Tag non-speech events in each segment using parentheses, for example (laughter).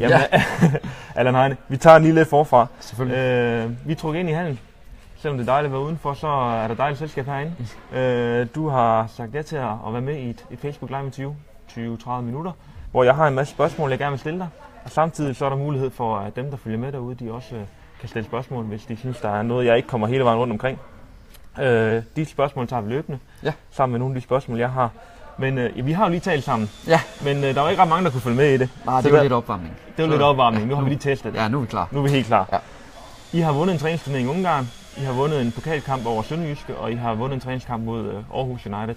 Jamen, ja. (laughs) Allan Heine, vi tager lige lidt forfra. Selvfølgelig. Øh, vi trukket ind i handel. Selvom det er dejligt at være udenfor, så er der dejligt selskab herinde. Øh, du har sagt ja til at at være med i et, et Facebook Live interview, 20-30 minutter, hvor jeg har en masse spørgsmål, jeg gerne vil stille dig. Og samtidig så er der mulighed for, at dem, der følger med derude, de også øh, kan stille spørgsmål, hvis de synes, der er noget, jeg ikke kommer hele vejen rundt omkring. Øh, de spørgsmål tager vi løbende, Ja. sammen med nogle af de spørgsmål, jeg har. Men øh, ja, vi har jo lige talt sammen, Ja, men øh, der var ikke ret mange, der kunne følge med i det. nej, Så det var der- lidt opvarmning. Det var Så- lidt opvarmning. Nu har vi lige testet det. Ja, nu er vi klar. Nu er vi helt klar. Ja. I har vundet en træningsturnering i Ungarn. I har vundet en pokalkamp over Sønderjyske, og I har vundet en træningskamp mod øh, Aarhus United.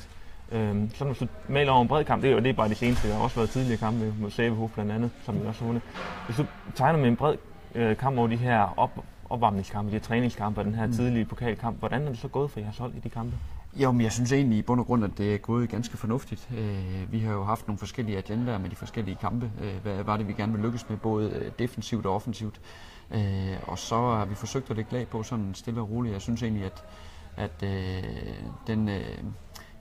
Øhm, så hvis du maler over en bred kamp, det er jo det er bare de seneste. Der har også været tidligere kampe mod Sæbehof blandt andet, som vi også har vundet. Hvis du tegner med en bred øh, kamp over de her op, opvarmningskampe, de her træningskampe og den her Mm. tidlige pokalkamp, hvordan er det så gået for jeres hold i de kampe? Jo, men jeg synes egentlig i bund og grund, at det er gået ganske fornuftigt. Øh, vi har jo haft nogle forskellige agendaer med de forskellige kampe. Øh, hvad var det, vi gerne vil lykkes med, både øh, defensivt og offensivt. Og så har vi forsøgt at lægge lag på sådan stille og roligt. Jeg synes egentlig, at, at den,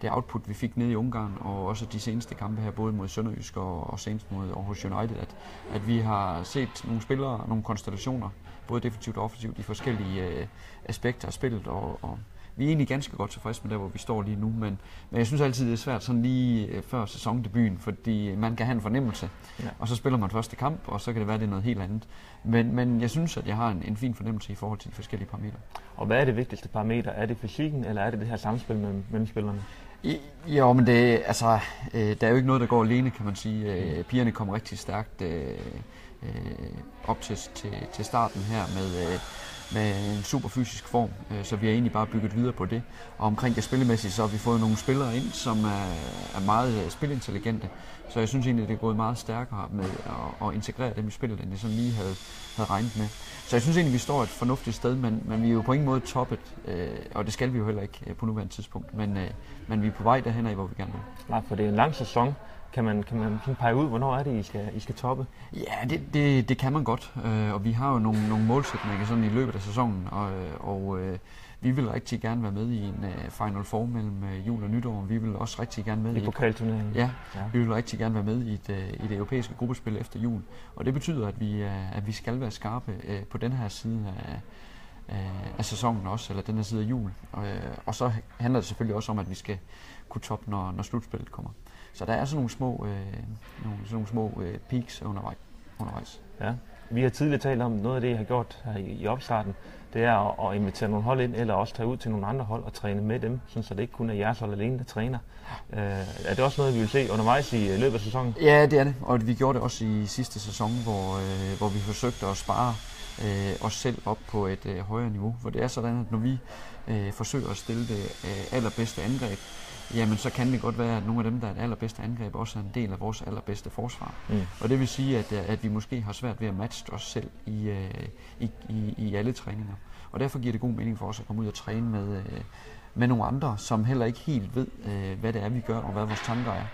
det output, vi fik ned i Ungarn, og også de seneste kampe her, både mod Sønderjysk og, og senest mod Aarhus United, at, at vi har set nogle spillere, nogle konstellationer, både defensivt og offensivt, i forskellige øh, aspekter af spillet, og, og vi er egentlig ganske godt tilfredse med der, hvor vi står lige nu, men, men jeg synes altid, det er svært sådan lige øh, før sæsondebuten, fordi man kan have en fornemmelse, Ja. og så spiller man første kamp, og så kan det være, det er noget helt andet. Men, men jeg synes, at jeg har en, en fin fornemmelse i forhold til de forskellige parametre. Og hvad er det vigtigste parameter? Er det fysikken, eller er det det her samspil mellem, mellem spillerne? I, jo, men det, altså, øh, der er jo ikke noget, der går alene, kan man sige. Øh, pigerne kom rigtig stærkt øh, øh, op til, til, til starten her med, øh, med en super fysisk form, øh, så vi har egentlig bare bygget videre på det. Og omkring det spillemæssige, så har vi fået nogle spillere ind, som er, er meget øh, spilintelligente. Så jeg synes egentlig, det er gået meget stærkere med at, at integrere dem i spillet, end jeg sådan lige havde, havde regnet med. Så jeg synes egentlig, vi står et fornuftigt sted, men, men vi er jo på ingen måde toppet, øh, og det skal vi jo heller ikke på nuværende tidspunkt. Men, men vi er på vej derhen hvor vi gerne vil. Nej, for det er en lang sæson. Kan man, kan man pege ud, hvornår er det, I skal, I skal toppe? Ja, det, det, det kan man godt, øh, og vi har jo nogle, nogle målsætninger sådan i løbet af sæsonen, og, og øh, vi vil rigtig gerne være med i en uh, Final Four mellem uh, jul og nytår. Vi vil også rigtig gerne med I i, pokalturneringen? ja, ja. vi vil rigtig gerne være med i, et, uh, i det europæiske gruppespil efter jul. Og det betyder, at vi, uh, at vi skal være skarpe uh, på den her side af, af, af sæsonen også, eller den her side af jul. Og, uh, og så handler det selvfølgelig også om, at vi skal kunne toppe, når, når slutspillet kommer. Så der er sådan nogle små, uh, nogle, sådan nogle små uh, peaks undervejs. undervejs. Ja. Vi har tidligere talt om, noget af det, I har gjort her i, i opstarten, det er at, at invitere nogle hold ind, eller også tage ud til nogle andre hold og træne med dem, sådan, så det ikke kun er jeres hold alene, der træner. Øh, er det også noget, vi vil se undervejs i øh, løbet af sæsonen? Ja, det er det, og vi gjorde det også i sidste sæson, hvor, øh, hvor vi forsøgte at spare øh, os selv op på et øh, højere niveau. Hvor det er sådan, at når vi øh, forsøger at stille det øh, allerbedste angreb, jamen så kan det godt være, at nogle af dem, der er det allerbedste angreb, også er en del af vores allerbedste forsvar. Mm. Og det vil sige, at, øh, at vi måske har svært ved at matche os selv i, øh, i, i, i alle træninger. Og derfor giver det god mening for os at komme ud og træne med, øh, med nogle andre, som heller ikke helt ved, hvad det er, vi gør, og hvad vores tanker er.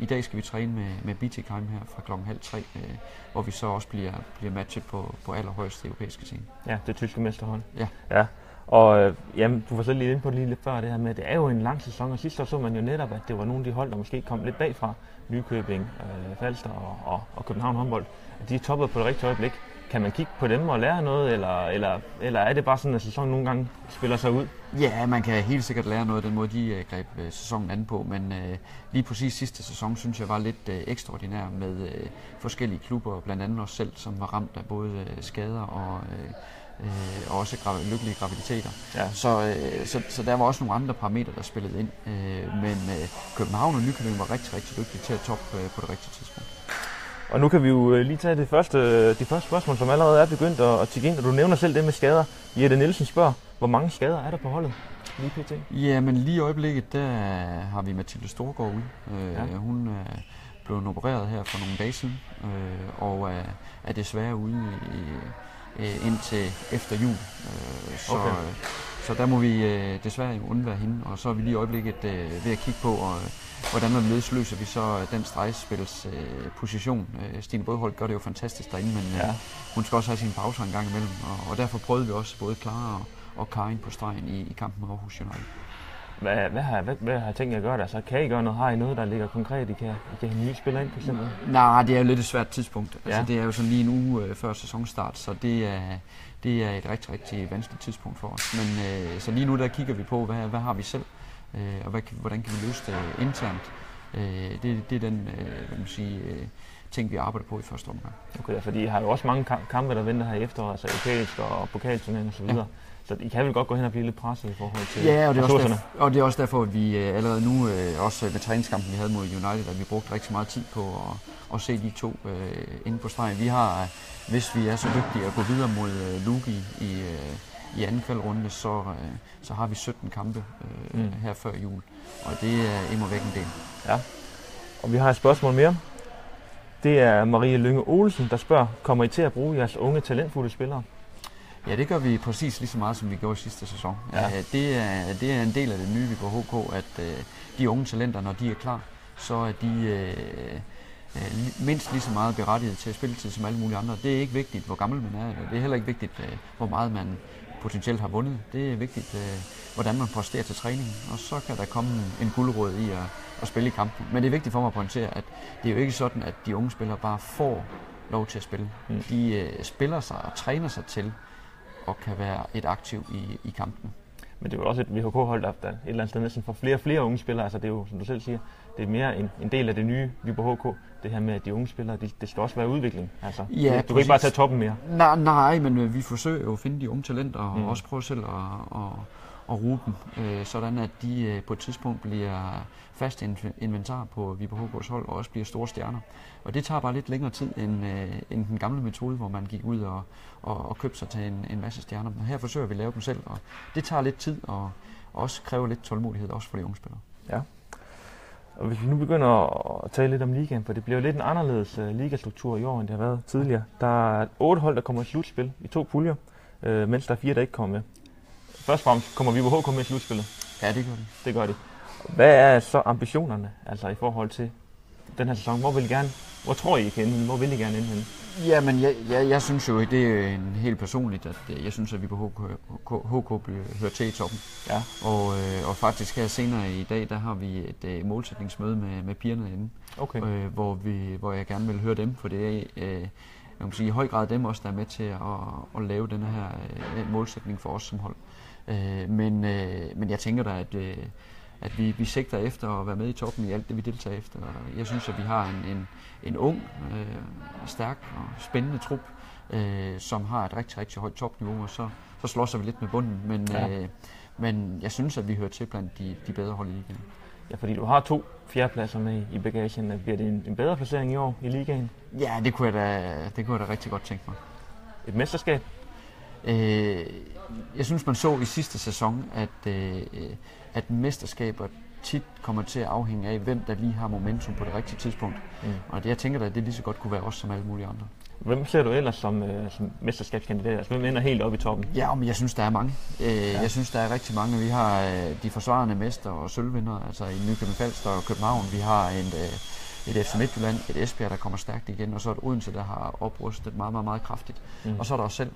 I dag skal vi træne med, med BT Keim her fra klokken halv tre, hvor vi så også bliver, bliver matchet på, på allerhøjeste europæiske scene. Ja, det tyske mesterhold. Ja. ja. Og øh, jamen, du var selv lige inde på det lige lidt før det her med, at det er jo en lang sæson, og sidste år så man jo netop, at det var nogle af de hold, der måske kom lidt bagfra, Nykøbing, øh, Falster og, og, og København håndbold, at de er toppet på det rigtige øjeblik. Kan man kigge på dem og lære noget, eller, eller, eller er det bare sådan, at sæsonen nogle gange spiller sig ud? Ja, man kan helt sikkert lære noget af den måde, de øh, greb øh, sæsonen an på, men øh, lige præcis sidste sæson synes jeg var lidt øh, ekstraordinær med øh, forskellige klubber, blandt andet os selv, som var ramt af både øh, skader og, øh, øh, og også gra- lykkelige graviditeter. Ja. Så, øh, så, så der var også nogle andre parametre, der spillede ind, øh, men øh, København og Nykøbing var rigtig, rigtig dygtige til at toppe øh, på det rigtige tidspunkt. Og nu kan vi jo øh, lige tage det første, de første spørgsmål, som allerede er begyndt at, at tikke ind, og du nævner selv det med skader. Jette Nielsen spørger, hvor mange skader er der på holdet lige pt? Ja, men lige i øjeblikket, der har vi Mathilde Storgård ude. Øh, Ja. Hun er blevet opereret her for nogle dage siden, øh, og er, er desværre ude i, øh, indtil efter jul. Øh, så, Okay. okay. så der må vi øh, desværre jo undvære hende, og så er vi lige i øjeblikket øh, ved at kigge på, og, hvordan og hvorledes løser vi så øh, den stregspils øh, position. Øh, Stine Brødholt gør det jo fantastisk derinde, men Ja. øh, hun skal også have sine pauser en gang imellem, og, og derfor prøvede vi også både Clara og, og Karin på stregen i, i kampen med Aarhus United. Hvad, hvad, har, hvad, hvad har I tænkt jer at gøre der? Så kan I gøre noget? Har I noget, der ligger konkret? I kan, I kan have nye spillere ind, for eksempel? Nej, det er jo lidt et svært tidspunkt. Altså, Ja. det er jo sådan lige nu øh, før sæsonstart, så det er, det er et rigtig, rigtig vanskeligt tidspunkt for os. Men øh, så lige nu der kigger vi på, hvad, hvad har vi selv, øh, og hvad, hvordan kan vi løse det internt. Øh, det, det er den øh, hvad man sige, øh, ting, vi arbejder på i første omgang. Okay, ja, fordi I har jo også mange kam- kampe, der venter her i efteråret, altså europæisk og pokalturnering så videre. Så I kan vel godt gå hen og blive lidt presset i forhold til Ja, og det, er også derfor, og det er også derfor, at vi øh, allerede nu, øh, også med træningskampen, vi havde mod United, at vi brugte rigtig meget tid på at, at se de to øh, inde på stregen. Vi har, øh, hvis vi er så dygtige at gå videre mod øh, Lugi i, øh, i anden kvalrunde, så, øh, så har vi 17 kampe øh, Mm. her før jul. Og det er immer væk en del. Og vi har et spørgsmål mere. Det er Marie Lynge Olsen, der spørger, kommer I til at bruge jeres unge talentfulde spillere? Ja, det gør vi præcis lige så meget, som vi gjorde i sidste sæson. Ja. Øh, Det, er, det er en del af det nye vi på HK, at øh, de unge talenter, når de er klar, så er de øh, øh, mindst lige så meget berettiget til spilletid som alle mulige andre. Det er ikke vigtigt, hvor gammel man er. Det er heller ikke vigtigt, øh, hvor meget man potentielt har vundet. Det er vigtigt, øh, hvordan man præsterer til træningen. Og så kan der komme en guldråd i at, at spille i kampen. Men det er vigtigt for mig at pointere, at det er jo ikke sådan, at de unge spillere bare får lov til at spille. Mm. De øh, spiller sig og træner sig til og kan være et aktiv i, i kampen. Men det er jo også et VHK-hold, der, et eller andet sted næsten får flere og flere unge spillere. Altså det er jo, som du selv siger, det er mere en, en del af det nye Viborg HK. Det her med, at de unge spillere, det, det skal også være udvikling. Altså, Ja, du, du kan ikke bare tage toppen mere. Nej, nej, men øh, vi forsøger jo at finde de unge talenter og mm. også prøve selv at, at, og Ruben, øh, sådan at de øh, på et tidspunkt bliver fast inventar på Viborg HK's hold og også bliver store stjerner. Og det tager bare lidt længere tid end, øh, end den gamle metode, hvor man gik ud og, og, og købte sig til en, en masse stjerner. Men her forsøger vi at lave dem selv, og det tager lidt tid og også kræver lidt tålmodighed, også for de unge spillere. Og hvis vi nu begynder at tale lidt om ligaen, for det bliver jo lidt en anderledes uh, ligastruktur i år, end det har været tidligere. Der er otte hold, der kommer i slutspil i to puljer, øh, mens der er fire, der ikke kommer med. Først og fremmest kommer Viborg HK med i slutspillet. Ja, det gør det. Det gør de. Hvad er så ambitionerne, altså i forhold til den her sæson? Hvor vil I gerne, hvor tror I, I kan ende henne? Hvor vil I gerne ende henne? Ja, men jeg, jeg, jeg synes jo, det er en helt personligt, at øh, jeg synes, at vi på HK, HK bliver hørt til i toppen. Ja. Og, øh, og faktisk her senere i dag, der har vi et øh, målsætningsmøde med, med pigerne inde, Okay. øh, hvor, vi, hvor jeg gerne vil høre dem, for det er øh, jeg kan sige, i høj grad dem også, der er med til at, at lave den her øh, målsætning for os som hold. Øh, men, øh, men jeg tænker da, at, øh, at vi, vi sigter efter at være med i toppen i alt det, vi deltager efter. Og Jeg synes, at vi har en, en, en ung, øh, stærk og spændende trup, øh, som har et rigtig, rigtig højt topniveau, og så, så slås vi lidt med bunden. Men, Ja. øh, men jeg synes, at vi hører til blandt de, de bedre hold i ligaen. Ja, fordi du har to fjerdepladser med i- i bagagen. Bliver det en, en bedre placering i år i ligaen? Ja, det kunne jeg da, det kunne jeg da rigtig godt tænke mig. Et mesterskab? Øh, jeg synes, man så i sidste sæson, at, øh, at mesterskaber tit kommer til at afhænge af, hvem der lige har momentum på det rigtige tidspunkt. Mm. Og det, jeg tænker da, at det lige så godt kunne være os som alle mulige andre. Hvem ser du ellers som, øh, som mesterskabskandidat? Altså, hvem ender helt oppe i toppen? Ja, men jeg synes, der er mange. Øh, ja. Jeg synes, der er rigtig mange. Vi har øh, de forsvarende mester og sølvvinder, altså i Nykøbing Falster og København. Vi har en, øh, et FC Midtjylland, et Esbjerg, der kommer stærkt igen, og så et Odense, der har oprustet meget, meget, meget kraftigt. Mm. Og så er der os selv.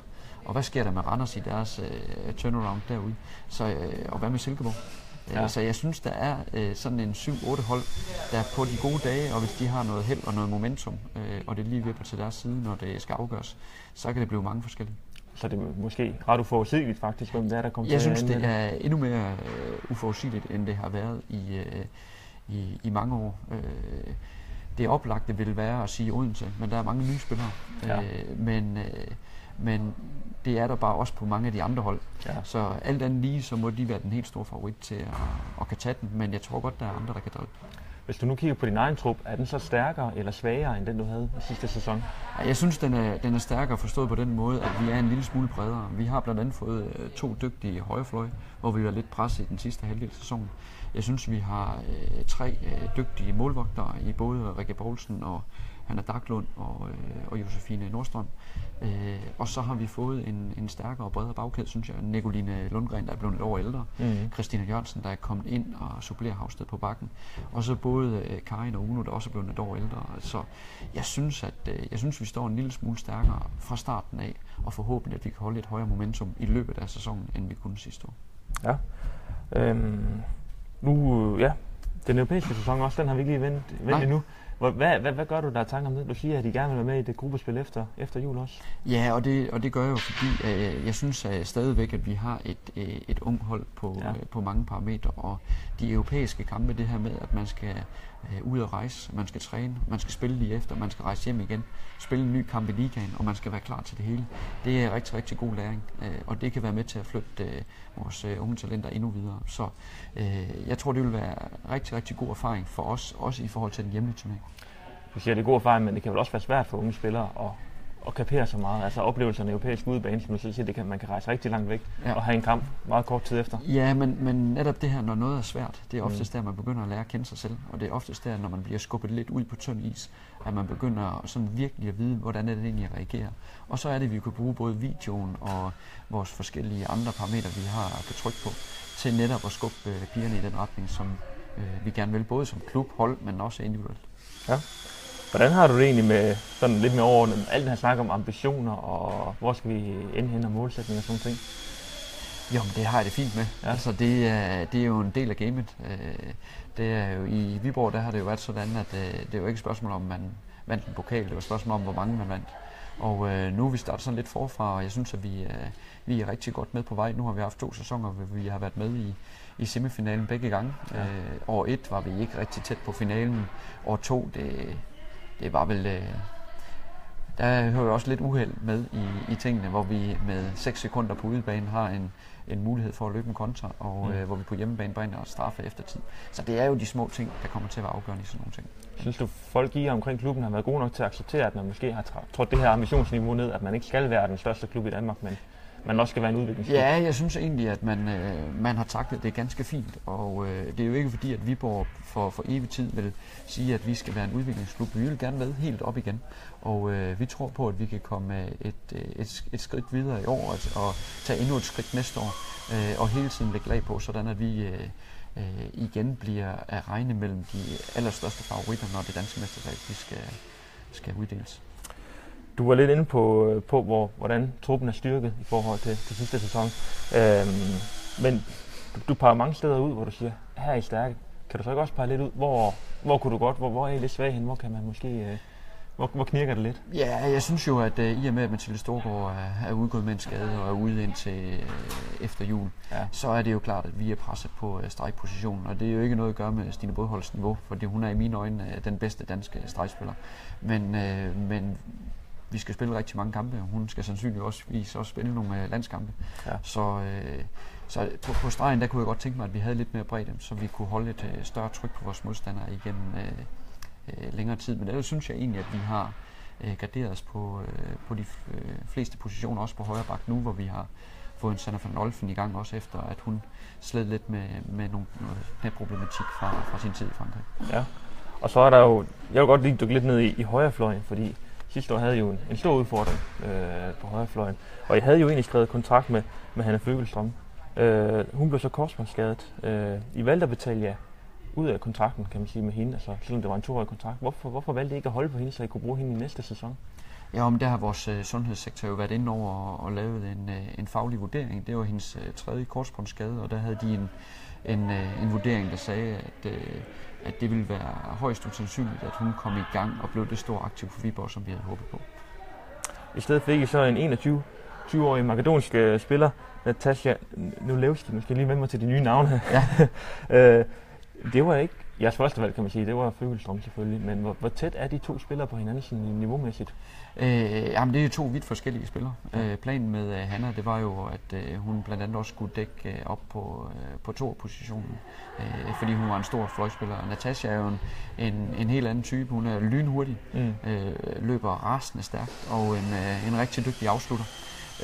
Og hvad sker der med Randers i deres øh, turnaround derude? Så, øh, og hvad med Silkeborg? Ja. Så jeg synes, der er øh, sådan en 7-8 hold, der på de gode dage, og hvis de har noget held og noget momentum, øh, og det lige vipper til deres side, når det skal afgøres, så kan det blive mange forskellige. Så det er måske ret uforudsigeligt faktisk, hvem det er, der kommer Jeg til at synes, det er endnu mere øh, uforudsigeligt, end det har været i, øh, i, i mange år. Øh, det oplagte vil være at sige Odense, men der er mange nye spillere. Ja. Øh, men, øh, men det er der bare også på mange af de andre hold. Ja. Så alt andet lige, så må de være den helt store favorit til at, at kan tage den, men jeg tror godt, der er andre, der kan drive den. Hvis du nu kigger på din egen trup, er den så stærkere eller svagere end den, du havde i sidste sæson? Ja, Jeg synes, den er, den er stærkere forstået på den måde, at vi er en lille smule bredere. Vi har blandt andet fået øh, to dygtige højrefløje, hvor vi var lidt presset i den sidste halvdel af sæsonen. Jeg synes, vi har øh, tre øh, dygtige målvogtere i både Rikke Poulsen og Hanna Daglund og, øh, og Josefine Nordstrøm. Øh, og så har vi fået en, en stærkere og bredere bagkæde, synes jeg. Nicoline Lundgren, der er blevet et år ældre. Mm. Christina Jørgensen, der er kommet ind og supplerer Havsted på bakken. Og så både øh, Karin og Uno, der også er blevet et år ældre. Så jeg synes, at øh, jeg synes, vi står en lille smule stærkere fra starten af, og forhåbentlig, at vi kan holde et højere momentum i løbet af sæsonen, end vi kunne sidste år. Ja. Øhm, Nu, øh, ja, den europæiske sæson også, den har vi ikke lige vendt, vendt endnu. Hvad, hvad, hvad gør du der er tanker om det? Du siger, at I gerne vil være med i det gruppespil efter, efter jul også. Ja, og det, og det gør jeg jo, fordi øh, jeg synes at stadigvæk, at vi har et, øh, et ung hold på, ja. øh, på mange parametre, og de europæiske kampe, det her med, at man skal øh, ud at rejse, man skal træne, man skal spille lige efter, man skal rejse hjem igen, spille en ny kamp i ligaen, og man skal være klar til det hele. Det er rigtig, rigtig god læring, øh, og det kan være med til at flytte øh, vores øh, unge talenter endnu videre. Så øh, jeg tror, det vil være rigtig, rigtig god erfaring for os, også i forhold til den hjemlige turnering. Du siger, det er god erfaring, men det kan vel også være svært for unge spillere at at kapere så meget. Altså oplevelserne af europæisk udebane, som du selv siger, det kan, man kan rejse rigtig langt væk ja. og have en kamp meget kort tid efter. Ja, men, men netop det her, når noget er svært, det er oftest mm. der, man begynder at lære at kende sig selv. Og det er oftest der, når man bliver skubbet lidt ud på tynd is, at man begynder sådan virkelig at vide, hvordan er det egentlig at reagere. Og så er det, at vi kan bruge både videoen og vores forskellige andre parametre, vi har på tryk på, til netop at skubbe øh, pigerne i den retning, som øh, vi gerne vil, både som klub, hold, men også individuelt. Ja. Hvordan har du det egentlig med sådan lidt mere overordnet, alt det her snak om ambitioner, og hvor skal vi ende hen og målsætninger og sådan ting? Jo, men det har jeg det fint med. Ja. Altså, det, er, det er jo en del af gamet. Øh, det er jo, I Viborg der har det jo været sådan, at øh, det er jo ikke et spørgsmål om, man vandt en pokal, det er et spørgsmål om, hvor mange man vandt. Og øh, nu er vi startet sådan lidt forfra, og jeg synes, at vi, øh, vi er rigtig godt med på vej. Nu har vi haft to sæsoner, hvor vi har været med i, i semifinalen begge gange. Ja. Øh, år et var vi ikke rigtig tæt på finalen. År to, det, det var vel... Øh, der hører også lidt uheld med i, i tingene, hvor vi med 6 sekunder på udebane har en, en mulighed for at løbe en kontra, og mm. øh, hvor vi på hjemmebane bringer og straffe efter tid. Så det er jo de små ting, der kommer til at være afgørende i sådan nogle ting. Synes du, folk i omkring klubben har været gode nok til at acceptere, at man måske har trådt det her ambitionsniveau ned, at man ikke skal være den største klub i Danmark, men man også skal være en udviklingsklub? Ja, jeg synes egentlig, at man, øh, man har taklet det ganske fint, og øh, det er jo ikke fordi, at Viborg for, for evig tid vil sige, at vi skal være en udviklingsklub. Vi vil gerne med helt op igen, og øh, vi tror på, at vi kan komme øh, et, øh, et, et skridt videre i år og, og tage endnu et skridt næste år, øh, og hele tiden lægge lag på, sådan at vi øh, øh, igen bliver at regne mellem de allerstørste favoritter, når det danske mesterskab skal, skal uddeles. Du var lidt inde på, øh, på hvor, hvordan truppen er styrket i forhold til, til sidste sæson. Øhm, men du, du peger mange steder ud, hvor du siger, her er I stærke. Kan du så ikke også pege lidt ud, hvor, hvor kunne du godt, hvor, hvor er I lidt svag hen, hvor kan man måske... Øh, hvor, hvor knirker det lidt? Ja, jeg synes jo, at uh, i og med, at Mathilde Storgård er, er udgået med en skade og er ude indtil uh, efter jul, ja. så er det jo klart, at vi er presset på uh, stregpositionen. Og det er jo ikke noget at gøre med Stine Bådholds niveau, fordi hun er i mine øjne uh, den bedste danske stregspiller. Men, uh, men vi skal spille rigtig mange kampe, og hun skal sandsynligvis også spille nogle øh, landskampe. Ja. Så, øh, så på, på stregen, der kunne jeg godt tænke mig, at vi havde lidt mere bredde, så vi kunne holde et øh, større tryk på vores modstandere igennem øh, øh, længere tid. Men ellers synes jeg egentlig, at vi har øh, garderet os på, øh, på de øh, fleste positioner, også på højre bak nu, hvor vi har fået en Sanna van Olfen i gang, også efter at hun sled lidt med, med nogle, noget problematik fra, fra sin tid i Frankrig. Ja, og så er der jo, jeg vil godt lige dykke lidt ned i, i højre fløjen, fordi sidste år havde jo en, en stor udfordring øh, på højrefløjen. Og jeg havde jo egentlig skrevet kontrakt med, med Hanna Føgelstrøm. Øh, hun blev så korsbåndsskadet. Øh, I valgte at betale jer ud af kontrakten, kan man sige, med hende, altså, selvom det var en toårig kontrakt. Hvorfor, hvorfor valgte I ikke at holde på hende, så I kunne bruge hende i næste sæson? Ja, men der har vores øh, sundhedssektor jo været inde over og, og lavet en, øh, en faglig vurdering. Det var hendes øh, tredje korsbåndsskade, og der havde de en, en, øh, en vurdering, der sagde, at, øh, at det ville være højst usandsynligt, at hun kom i gang og blev det store aktiv for Viborg, som vi havde håbet på. I stedet fik I så en 21 20-årig makedonsk øh, spiller, Natasha Nulevski. Nu skal jeg lige vende mig til de nye navne. Ja. (laughs) øh, det var ikke jeres første valg, kan man sige. Det var Føgelstrøm selvfølgelig. Men hvor, hvor tæt er de to spillere på hinanden sådan niveaumæssigt? Øh, jamen, det er jo to vidt forskellige spillere. Ja. Øh, planen med uh, Hanna, det var jo, at uh, hun blandt andet også skulle dække uh, op på, uh, på to positionen, uh, fordi hun var en stor fløjspiller. Natasha er jo en, en, en helt anden type. Hun er lynhurtig, mm. uh, løber rasende stærkt og en, uh, en rigtig dygtig afslutter.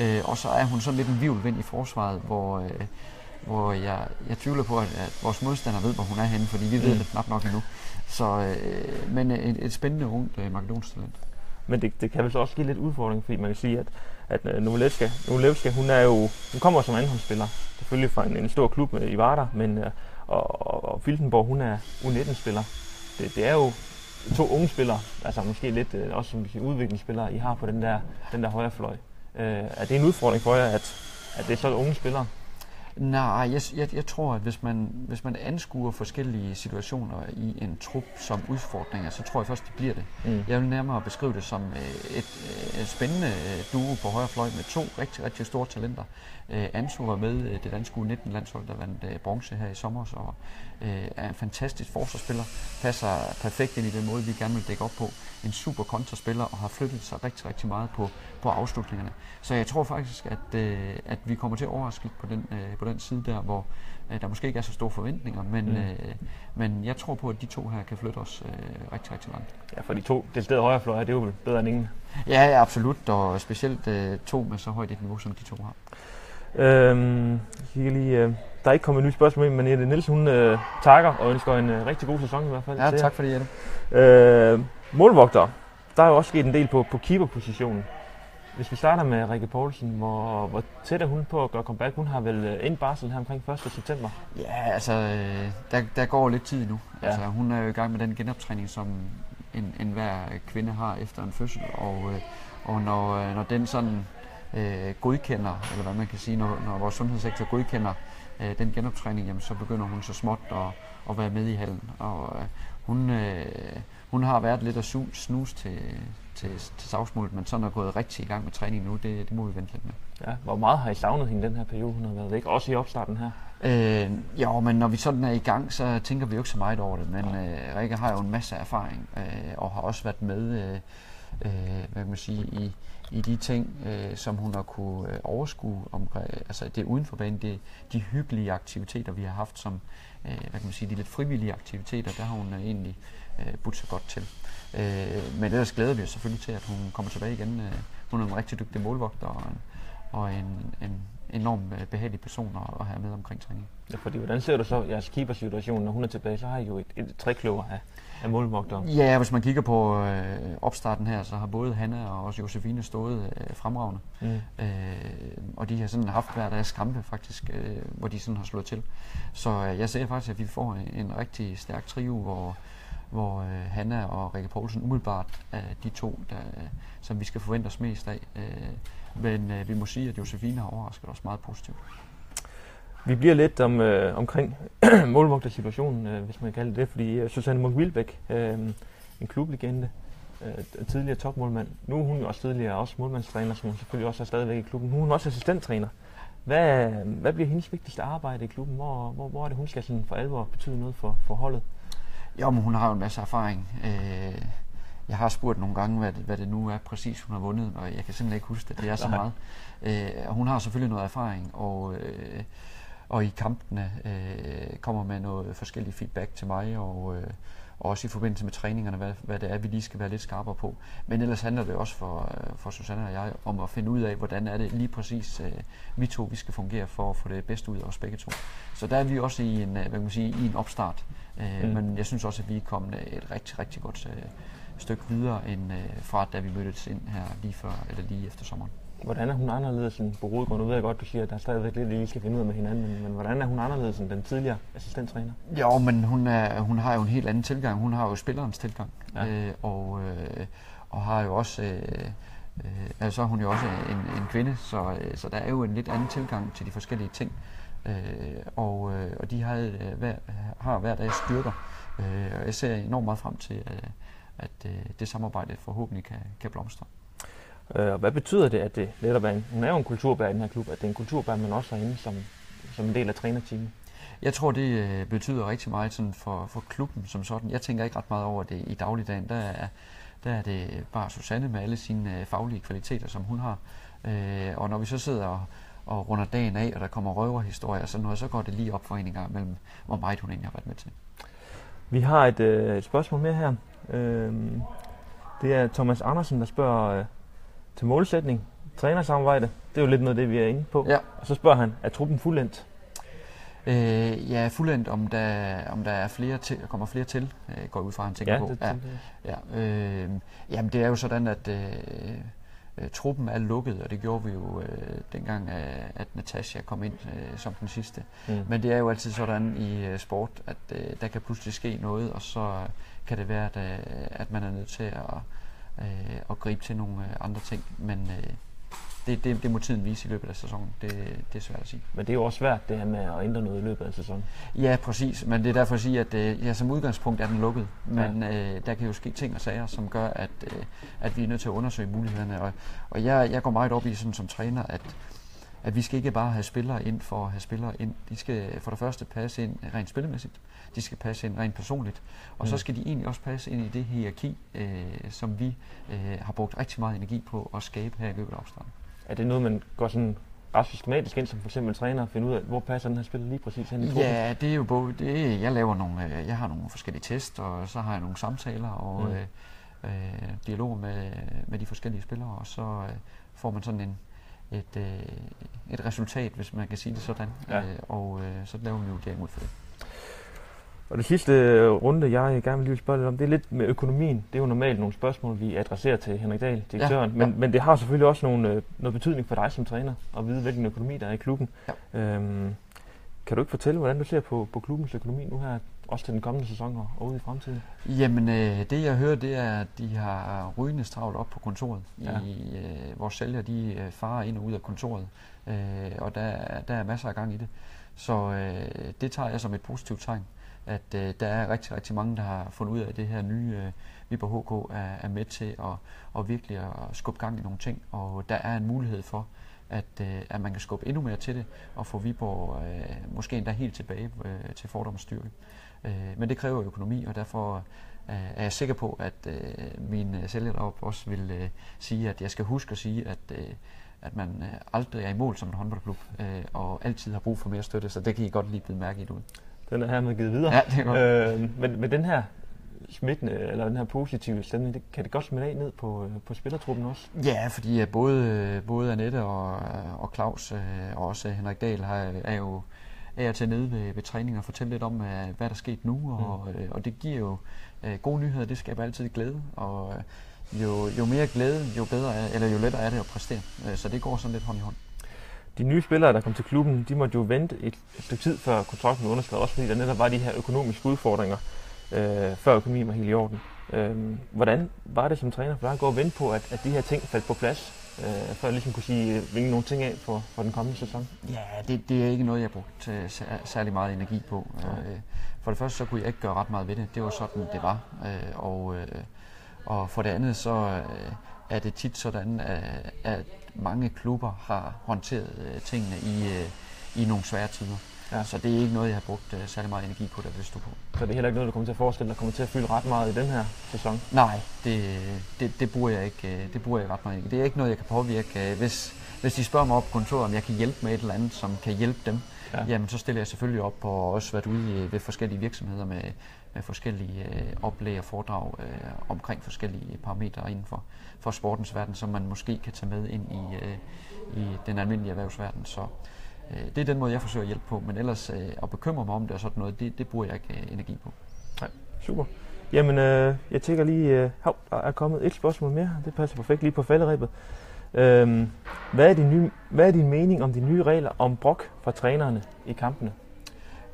Uh, og så er hun sådan lidt en vivlvind i forsvaret, hvor, uh, hvor jeg, jeg tvivler på, at, at vores modstander ved, hvor hun er henne, fordi vi mm. ved det knap nok endnu. Så, uh, men et, et spændende ungt uh, makedonsk talent. Men det, det kan vel så også give lidt udfordring, fordi man kan sige, at, at øh, Novelevska, Novelevska, hun er jo, hun kommer som andenhåndsspiller, selvfølgelig fra en, en stor klub i Vardar, men øh, og, og, og Filtenborg, hun er U19-spiller. Det, det er jo to unge spillere, altså måske lidt øh, også som udviklingsspillere, I har på den der, den der højre fløj. Øh, er det en udfordring for jer, at, at det er så unge spillere? Nej, jeg, jeg, jeg tror, at hvis man, hvis man anskuer forskellige situationer i en trup som udfordringer, så tror jeg først, det bliver det. Mm. Jeg vil nærmere beskrive det som øh, et, et spændende duo på højre fløj med to rigtig, rigtig store talenter. Ansu var med det danske U19-landshold, der vandt bronze her i sommer, og er en fantastisk forsvarsspiller. Passer perfekt ind i den måde, vi gerne vil dække op på. En super kontraspiller og har flyttet sig rigtig, rigtig meget på, på afslutningerne. Så jeg tror faktisk, at, at vi kommer til at overraske på den, på den side der, hvor øh, der måske ikke er så store forventninger, men, mm. øh, men jeg tror på, at de to her kan flytte os øh, rigtig, rigtig langt. Ja, for de to højre højrefløje, det er jo bedre end ingen. Ja, ja absolut, og specielt øh, to med så højt et niveau, som de to har. Øhm, jeg lige, øh, der er ikke kommet et nyt spørgsmål ind, men Jette Nielsen hun øh, takker og ønsker en øh, rigtig god sæson i hvert fald. Ja, tak for det, Jette. Øh, målvogter, der er jo også sket en del på, på keeperpositionen. Hvis vi starter med Rikke Poulsen, hvor, hvor tæt er hun på at gøre comeback? Hun har vel en øh, barsel her omkring 1. september? Ja, altså, øh, der, der går lidt tid nu. Ja. Altså, hun er jo i gang med den genoptræning, som en, en hver kvinde har efter en fødsel. Og, øh, og når, når den sådan øh, godkender, eller hvad man kan sige, når, når vores sundhedssektor godkender øh, den genoptræning, jamen, så begynder hun så småt at, at være med i hallen. Og øh, hun, øh, hun har været lidt at snus til, til, til savsmålet, men sådan er gået rigtig i gang med træning nu, det, det må vi vente lidt med. Ja, hvor meget har I savnet hende den her periode, hun har været væk, også i opstarten her? Øh, jo, men når vi sådan er i gang, så tænker vi jo ikke så meget over det, men øh, Rikke har jo en masse erfaring, øh, og har også været med øh, øh, hvad kan man sige, i, i de ting, øh, som hun har kunne øh, overskue. Om, altså det uden for banen, det, de hyggelige aktiviteter, vi har haft som, øh, hvad kan man sige, de lidt frivillige aktiviteter, der har hun øh, egentlig øh, budt sig godt til. Øh, men ellers glæder vi os selvfølgelig til, at hun kommer tilbage igen. Øh, hun er en rigtig dygtig målvogter og en, og en, en enormt øh, behagelig person at, have med omkring træning. Ja, fordi hvordan ser du så jeres keeper-situation, når hun er tilbage? Så har I jo et, et trækløver af, af målvogter. Ja, hvis man kigger på øh, opstarten her, så har både Hanna og også Josefine stået øh, fremragende. Mm. Øh, og de har sådan haft hver deres kampe faktisk, øh, hvor de sådan har slået til. Så øh, jeg ser faktisk, at vi får en, en rigtig stærk trio, hvor hvor øh, Hanna og Rikke Poulsen umiddelbart er de to, der, som vi skal forvente os mest af. Øh, men øh, vi må sige, at Josefine har overrasket os meget positivt. Vi bliver lidt om, øh, omkring (clears throat) målvogtersituationen, øh, hvis man kan kalde det, fordi øh, Susanne Munk Wilbæk, øh, en klublegende, øh, tidligere topmålmand, nu er hun også tidligere også målmandstræner, som hun selvfølgelig også er stadigvæk i klubben. Nu er hun også assistenttræner. Hvad, hvad bliver hendes vigtigste arbejde i klubben? Hvor, hvor, hvor er det, hun skal sådan for alvor betyde noget for, for holdet? Jo, men hun har jo en masse erfaring. Øh, jeg har spurgt nogle gange, hvad det, hvad det nu er præcis, hun har vundet, og jeg kan simpelthen ikke huske det. Det er så meget. Øh, hun har selvfølgelig noget erfaring, og, øh, og i kampene øh, kommer med noget forskellig feedback til mig, og, øh, og også i forbindelse med træningerne, hvad, hvad det er, vi lige skal være lidt skarpere på. Men ellers handler det også for, for Susanne og jeg om at finde ud af, hvordan er det lige præcis øh, vi to, vi skal fungere for at få det bedste ud af os begge to. Så der er vi også i en, hvad kan man sige, i en opstart. Øh, mm. Men jeg synes også, at vi er kommet et rigtig, rigtig godt øh, stykke videre end øh, fra da vi mødtes ind her lige før eller lige efter sommeren. Hvordan er hun anderledes end på Rodegård? Nu ved jeg godt, du siger, at der er stadigvæk lidt, I skal finde ud af med hinanden, men, men hvordan er hun anderledes end den tidligere assistenttræner? Jo, men hun, er, hun har jo en helt anden tilgang. Hun har jo spillerens tilgang, ja. øh, og, øh, og har jo også... Øh, øh, altså, så er hun jo også en, en kvinde, så, øh, så der er jo en lidt anden tilgang til de forskellige ting. Øh, og, øh, og de har, øh, hver, har hver deres styrker. Øh, og jeg ser enormt meget frem til, at, at øh, det samarbejde forhåbentlig kan, kan blomstre. Øh, og hvad betyder det, at det netop er en, hun er jo en kulturbær i den her klub, at det er en kulturbær, man også har inde som, som en del af trænerteamet? Jeg tror, det øh, betyder rigtig meget sådan for, for klubben som sådan. Jeg tænker ikke ret meget over det i dagligdagen. Der er, der er det bare Susanne med alle sine øh, faglige kvaliteter, som hun har. Øh, og når vi så sidder og, og runder dagen af, og der kommer røverhistorier og sådan noget, så går det lige op for en gang mellem, hvor meget hun egentlig har været med til. Vi har et, øh, et spørgsmål mere her. Øh, det er Thomas Andersen, der spørger øh, til målsætning, trænersamarbejde. Det er jo lidt noget det, vi er inde på. Ja. Og så spørger han, er truppen fuldendt? Øh, ja, fuldendt, om der, om der er flere til, kommer flere til, øh, går ud fra, han tænker ja, på. Det, ja, ja. Øh, jamen, det er jo sådan, at øh, øh, truppen er lukket, og det gjorde vi jo øh, dengang, øh, at Natasha kom ind øh, som den sidste. Mm. Men det er jo altid sådan i øh, sport, at øh, der kan pludselig ske noget, og så kan det være, at, øh, at man er nødt til at, øh, at gribe til nogle øh, andre ting. Men, øh, det, det, det må tiden vise i løbet af sæsonen. Det, det er svært at sige. Men det er jo også svært det her med at ændre noget i løbet af sæsonen. Ja, præcis. Men det er derfor at sige, at øh, ja, som udgangspunkt er den lukket. Men ja. øh, der kan jo ske ting og sager, som gør, at, øh, at vi er nødt til at undersøge mulighederne. Og, og jeg, jeg går meget op i sådan som træner, at at vi skal ikke bare have spillere ind for at have spillere ind. De skal for det første passe ind rent spillemæssigt. De skal passe ind rent personligt. Og mm. så skal de egentlig også passe ind i det hierarki, øh, som vi øh, har brugt rigtig meget energi på at skabe her i løbet af opstarten. Er det noget, man går sådan ret systematisk ind som for eksempel træner og finde ud af, hvor passer den her spiller lige præcis hen i truppen? Ja, det er jo både, det, jeg laver nogle, øh, jeg har nogle forskellige test, og så har jeg nogle samtaler og mm. øh, øh, dialog med, med de forskellige spillere, og så øh, får man sådan en, et, øh, et resultat, hvis man kan sige det sådan. Ja. Øh, og øh, så laver vi en vurdering ud for det. Og det sidste øh, runde, jeg gerne vil spørge lidt om, det er lidt med økonomien. Det er jo normalt nogle spørgsmål, vi adresserer til Henrik Dahl, direktøren. Ja, ja. Men, men det har selvfølgelig også nogle, øh, noget betydning for dig som træner, at vide, hvilken økonomi der er i klubben. Ja. Øhm, kan du ikke fortælle, hvordan du ser på, på klubbens økonomi nu her, også til den kommende sæson og, og ude i fremtiden? Jamen, øh, det jeg hører, det er, at de har rygende travlt op på kontoret. Ja. I, øh, vores sælger, de øh, farer ind og ud af kontoret, øh, og der, der er masser af gang i det. Så øh, det tager jeg som et positivt tegn, at øh, der er rigtig, rigtig mange, der har fundet ud af, at det her nye øh, Viborg HK er, er med til at, at virkelig at skubbe gang i nogle ting, og der er en mulighed for, at, øh, at man kan skubbe endnu mere til det, og få Viborg øh, måske endda helt tilbage øh, til fordomsstyrke. Øh, men det kræver økonomi, og derfor øh, er jeg sikker på, at øh, min øh, sælger deroppe også vil øh, sige, at jeg skal huske at sige, at øh, at man øh, aldrig er i mål som en håndboldklub, øh, og altid har brug for mere støtte, så det kan I godt lige blive mærke i ud. Den er her med givet videre. Ja, det er godt. Øh, men, men den her smittende, eller den her positive stemning, det, kan det godt smitte af ned på, øh, på spillertruppen også? Ja, fordi både, både Annette og, og Claus, øh, og også Henrik Dahl, har, er jo af og til nede ved, ved træning og fortælle lidt om, hvad der er sket nu, og, mm. og det giver jo gode nyheder, det skaber altid glæde, og jo, jo mere glæde, jo bedre, eller jo lettere er det at præstere. Så det går sådan lidt hånd i hånd. De nye spillere, der kom til klubben, de måtte jo vente et stykke tid før kontrakten blev underskrevet, også fordi der netop var de her økonomiske udfordringer øh, før økonomien var helt i orden. Øh, hvordan var det som træner for dig at gå og vente på, at, at de her ting faldt på plads, øh, før jeg ligesom kunne sige, hvilke nogle ting af for, for den kommende sæson? Ja, det, det er ikke noget, jeg har brugt øh, særlig meget energi på. Øh, for det første, så kunne jeg ikke gøre ret meget ved det. Det var sådan, det var. Øh, og, øh, og for det andet, så øh, er det tit sådan, at, at mange klubber har håndteret øh, tingene i, øh, i nogle svære tider. Ja. Så det er ikke noget, jeg har brugt uh, særlig meget energi på, der vil stå på. Så det er heller ikke noget, der kommer til at forestille, der kommer til at fylde ret meget i den her sæson? Nej, det, det, det, bruger jeg ikke, øh, det bruger jeg ret meget Det er ikke noget, jeg kan påvirke. Hvis, hvis de spørger mig op på kontoret, om jeg kan hjælpe med et eller andet, som kan hjælpe dem, ja. jamen så stiller jeg selvfølgelig op og også været ude ved forskellige virksomheder med, med forskellige øh, oplæg og foredrag øh, omkring forskellige parametre inden for, for sportens verden, som man måske kan tage med ind i, øh, i den almindelige erhvervsverden. Så Øh, Øh, det er den måde, jeg forsøger at hjælpe på, men ellers øh, at bekymre mig om det og sådan noget, det, det bruger jeg ikke øh, energi på. Nej, super. Jamen, øh, jeg tænker lige, øh, hov, der er kommet et spørgsmål mere. Det passer perfekt lige på falderæbet. Øh, hvad, er din nye, hvad er din mening om de nye regler om brok fra trænerne i kampene?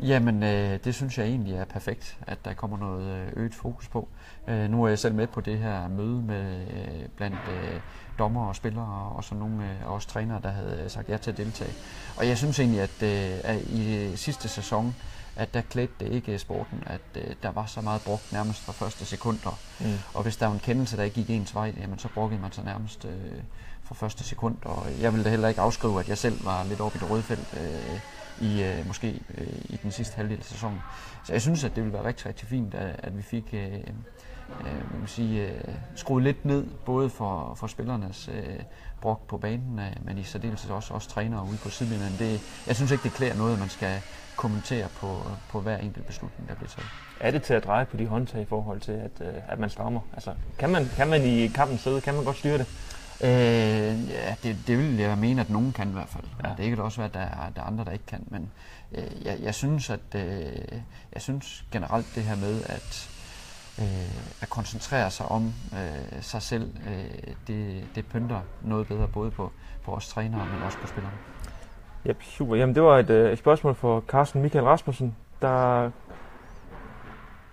Jamen, øh, det synes jeg egentlig er perfekt, at der kommer noget øh, øget fokus på. Øh, nu er jeg selv med på det her møde med øh, blandt øh, dommer og spillere og så nogle øh, også trænere, der havde sagt ja til at deltage. Og jeg synes egentlig, at, øh, at i sidste sæson, at der klædte det ikke sporten, at øh, der var så meget brugt nærmest fra første sekunder. Mm. Og hvis der var en kendelse, der ikke gik ens vej, jamen så brugte man sig nærmest øh, fra første sekund. Og jeg ville da heller ikke afskrive, at jeg selv var lidt oppe i det røde felt øh, i øh, måske øh, i den sidste halvdel af sæsonen. Så jeg synes, at det ville være rigtig, rigtig fint, at, at vi fik øh, øh, man sige, øh, skruet lidt ned, både for, for spillernes øh, brok på banen, øh, men i særdeleshed også, også trænere ude på sidelinjen. Det, jeg synes ikke, det klæder noget, man skal kommentere på, på hver enkelt beslutning, der bliver taget. Er det til at dreje på de håndtag i forhold til, at, øh, at man strammer? Altså, kan, man, kan man i kampen sidde? Kan man godt styre det? Øh, ja, det, det vil jeg mene, at nogen kan i hvert fald. Ja. Det kan også være, at der er, der er andre, der ikke kan. Men øh, jeg, jeg, synes, at øh, jeg synes generelt det her med, at øh, at koncentrere sig om øh, sig selv, øh, det, det pynter noget bedre både på, på os trænere, men også på spillerne. Ja, super. Jamen, det var et, øh, et spørgsmål for Carsten Michael Rasmussen. Der,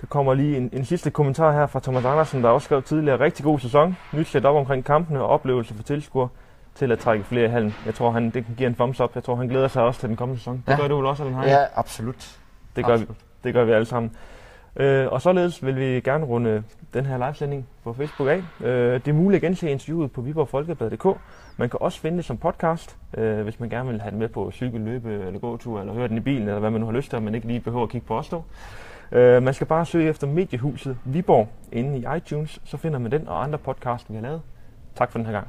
der kommer lige en, en sidste kommentar her fra Thomas Andersen, der også skrev tidligere rigtig god sæson. Nyt op omkring kampene og oplevelser for tilskuere. til at trække flere i hallen. Jeg tror, han, det kan give en thumbs up. Jeg tror, han glæder sig også til den kommende sæson. Det Ja. gør du vel også, eller Ja, absolut. Det gør, vi, absolut. det gør vi alle sammen. Øh, og således vil vi gerne runde den her livesending på Facebook af. Øh, det er muligt at gense interviewet på viborgfolkeblad.dk. Man kan også finde det som podcast, øh, hvis man gerne vil have den med på cykel, løbe eller gåtur, eller høre den i bilen, eller hvad man nu har lyst til, og man ikke lige behøver at kigge på os dog. Øh, man skal bare søge efter mediehuset Viborg inde i iTunes, så finder man den og andre podcasts, vi har lavet. Tak for den her gang.